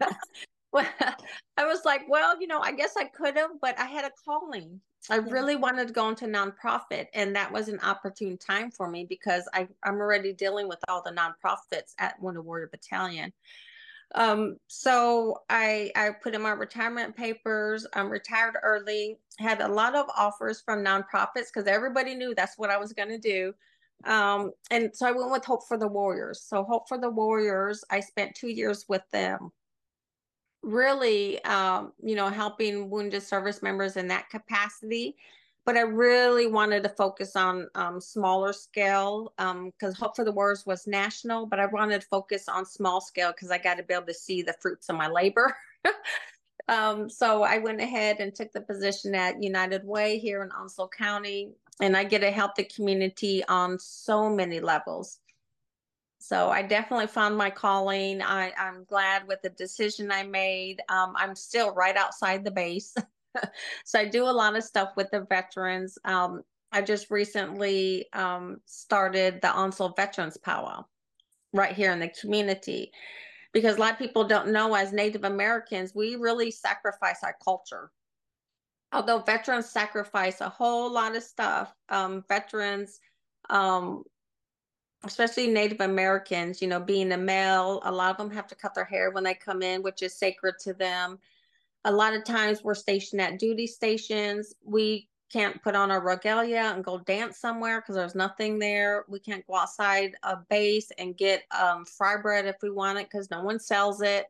I was like, well, you know, I guess I could have, but I had a calling. I really wanted to go into nonprofit, and that was an opportune time for me because I, I'm already dealing with all the nonprofits at Wounded Warrior Battalion. Um, so I I put in my retirement papers. I'm retired early. Had a lot of offers from nonprofits because everybody knew that's what I was going to do. Um, and so I went with Hope for the Warriors. So Hope for the Warriors, I spent two years with them really, um, you know, helping wounded service members in that capacity. But I really wanted to focus on um, smaller scale because um, Hope for the Warriors was national, but I wanted to focus on small scale because I got to be able to see the fruits of my labor. Um, so I went ahead and took the position at United Way here in Onslow County, and I get to help the community on so many levels. So I definitely found my calling. I, I'm glad with the decision I made. Um, I'm still right outside the base. so I do a lot of stuff with the veterans. Um, I just recently um, started the Onslow Veterans Powwow right here in the community because a lot of people don't know as Native Americans, we really sacrifice our culture. Although veterans sacrifice a whole lot of stuff, um, veterans um, especially Native Americans, you know, being a male, a lot of them have to cut their hair when they come in, which is sacred to them. A lot of times we're stationed at duty stations. We can't put on our regalia and go dance somewhere because there's nothing there. We can't go outside a base and get um, fry bread if we want it because no one sells it.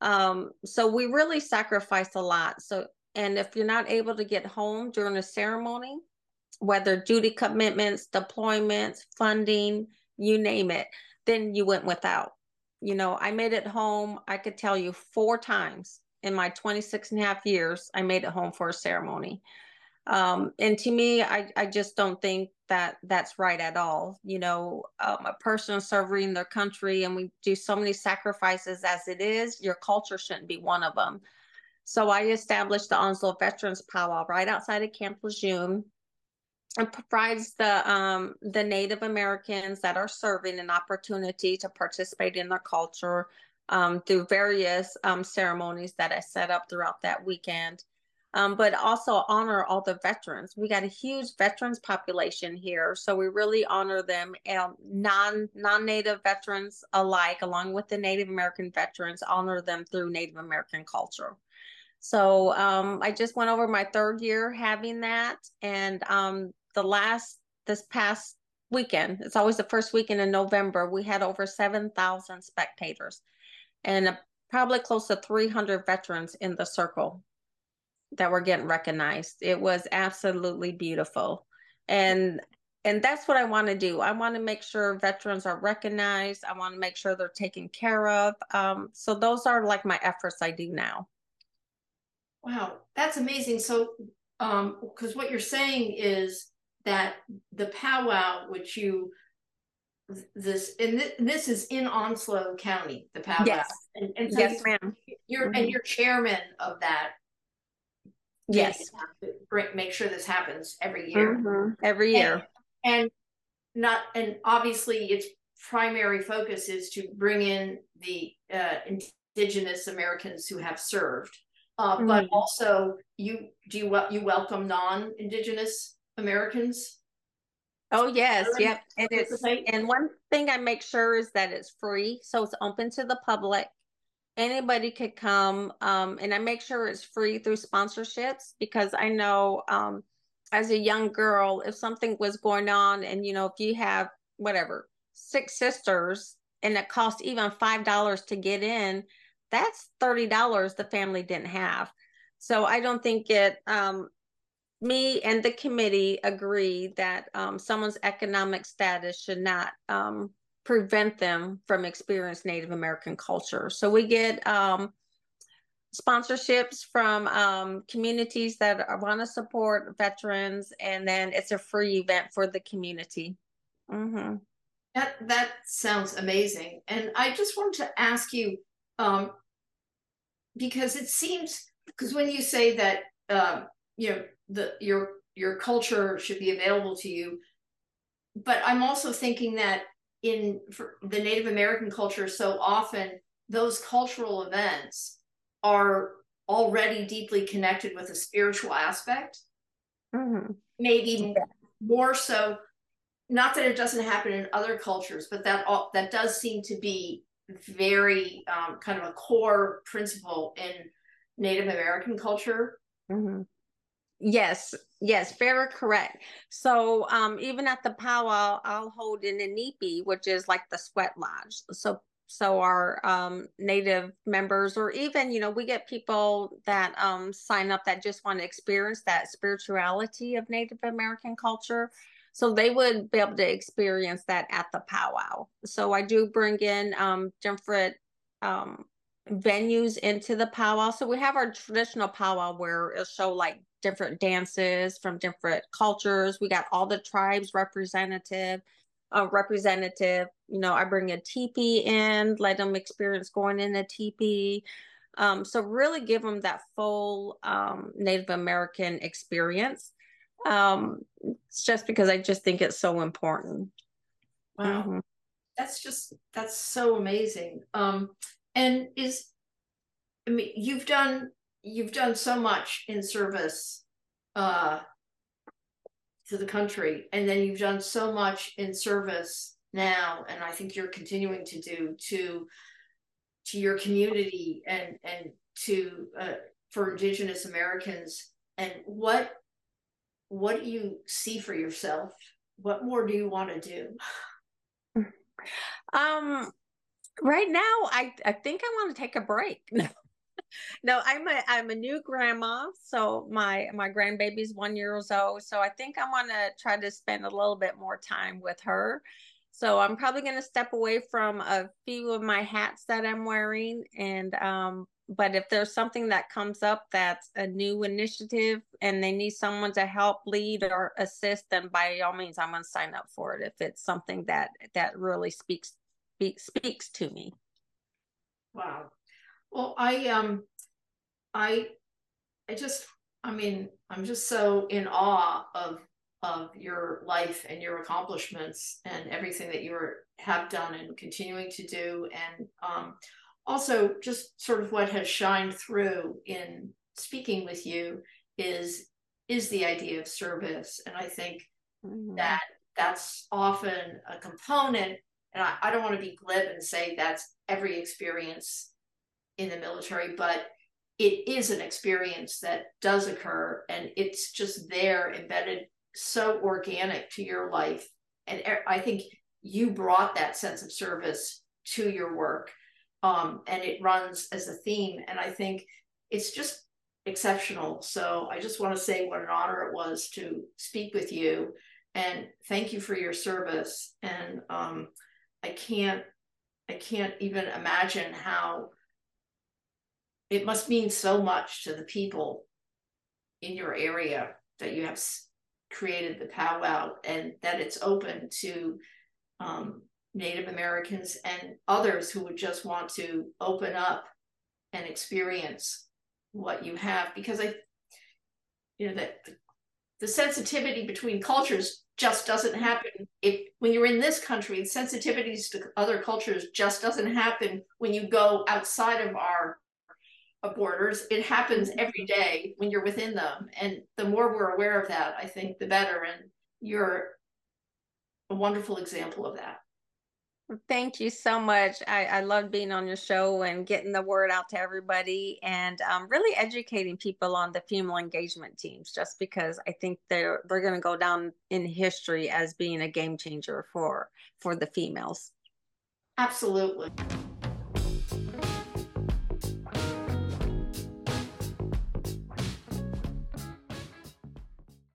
Um, so we really sacrifice a lot. So, and if you're not able to get home during a ceremony, whether duty commitments, deployments, funding, you name it, then you went without. You know, I made it home, I could tell you four times in my 26 and a half years, I made it home for a ceremony. Um, and to me, I, I just don't think that that's right at all. You know, um, a person serving their country and we do so many sacrifices as it is, your culture shouldn't be one of them. So I established the Onslow Veterans Powwow right outside of Camp Lejeune and provides the um, the Native Americans that are serving an opportunity to participate in their culture um, through various um, ceremonies that I set up throughout that weekend. Um, but also honor all the veterans. We got a huge veterans population here, so we really honor them. non non Native veterans alike, along with the Native American veterans, honor them through Native American culture. So um, I just went over my third year having that, and um, the last this past weekend, it's always the first weekend in November, we had over 7,000 spectators and probably close to 300 veterans in the circle. that were getting recognized. It was absolutely beautiful. And and that's what I want to do. I want to make sure veterans are recognized. I want to make sure they're taken care of. Um, so those are like my efforts I do now. Wow, that's amazing. So, um, because what you're saying is that the powwow, which you this and th- this is in Onslow County, the powwow. Yes, and, and so yes, ma'am. You're mm-hmm. and you're chairman of that. Yes, bring, make sure this happens every year. Mm-hmm. Every year, and, and not and obviously its primary focus is to bring in the uh, indigenous Americans who have served, uh, mm-hmm. but also you do you you welcome non-indigenous Americans Oh yes, yep. And it's and one thing I make sure is that it's free, so it's open to the public. Anybody could come, um, and I make sure it's free through sponsorships because I know um, as a young girl, if something was going on, and you know, if you have whatever six sisters and it cost even five dollars to get in, that's thirty dollars the family didn't have. So I don't think it um, me and the committee agree that um, someone's economic status should not um, prevent them from experiencing Native American culture. So we get um, sponsorships from um, communities that want to support veterans, and then it's a free event for the community. Mm-hmm. That that sounds amazing, and I just wanted to ask you um, because it seems because when you say that uh, you know the your your culture should be available to you but i'm also thinking that in the native american culture so often those cultural events are already deeply connected with a spiritual aspect mm-hmm. maybe yeah. more so not that it doesn't happen in other cultures but that all, that does seem to be very um, kind of a core principle in native american culture mm-hmm. Yes, yes, very correct. So um, even at the powwow, I'll hold in a nipi, which is like the sweat lodge. So so our um, native members, or even you know, we get people that um, sign up that just want to experience that spirituality of Native American culture. So they would be able to experience that at the powwow. So I do bring in um, different um, venues into the powwow. So we have our traditional powwow where it'll show like different dances from different cultures. We got all the tribes representative, uh, representative. You know, I bring a teepee in, let them experience going in a teepee. Um, so really give them that full um, Native American experience. Um, it's just because I just think it's so important. Wow, mm-hmm. that's just that's so amazing. Um, and is I mean, you've done you've done so much in service uh, to the country, and then you've done so much in service now, and I think you're continuing to do to to your community and and to uh, for Indigenous Americans. And what what do you see for yourself? What more do you want to do? Um, right now, I I think I want to take a break. no, I'm a I'm a new grandma, so my my grandbaby's one year old. So I think I want to try to spend a little bit more time with her. So I'm probably going to step away from a few of my hats that I'm wearing, and um, but if there's something that comes up that's a new initiative and they need someone to help lead or assist, then by all means, I'm going to sign up for it if it's something that that really speaks speaks to me. Wow, well, I um, I, I just, I mean, I'm just so in awe of of your life and your accomplishments and everything that you have done and continuing to do, and um, also just sort of what has shined through in speaking with you is is the idea of service, and I think mm-hmm. that that's often a component. And I, I don't want to be glib and say that's every experience in the military, but it is an experience that does occur and it's just there embedded so organic to your life. And I think you brought that sense of service to your work. Um, and it runs as a theme. And I think it's just exceptional. So I just want to say what an honor it was to speak with you and thank you for your service. And um, I can't I can't even imagine how it must mean so much to the people in your area that you have created the powwow and that it's open to um, Native Americans and others who would just want to open up and experience what you have because I, you know, that the sensitivity between cultures just doesn't happen. If when you're in this country, sensitivities to other cultures just doesn't happen when you go outside of our borders. It happens every day when you're within them, and the more we're aware of that, I think, the better. And you're a wonderful example of that. Thank you so much. I, I love being on your show and getting the word out to everybody and um, really educating people on the female engagement teams just because I think they're they're going to go down in history as being a game changer for for the females. Absolutely.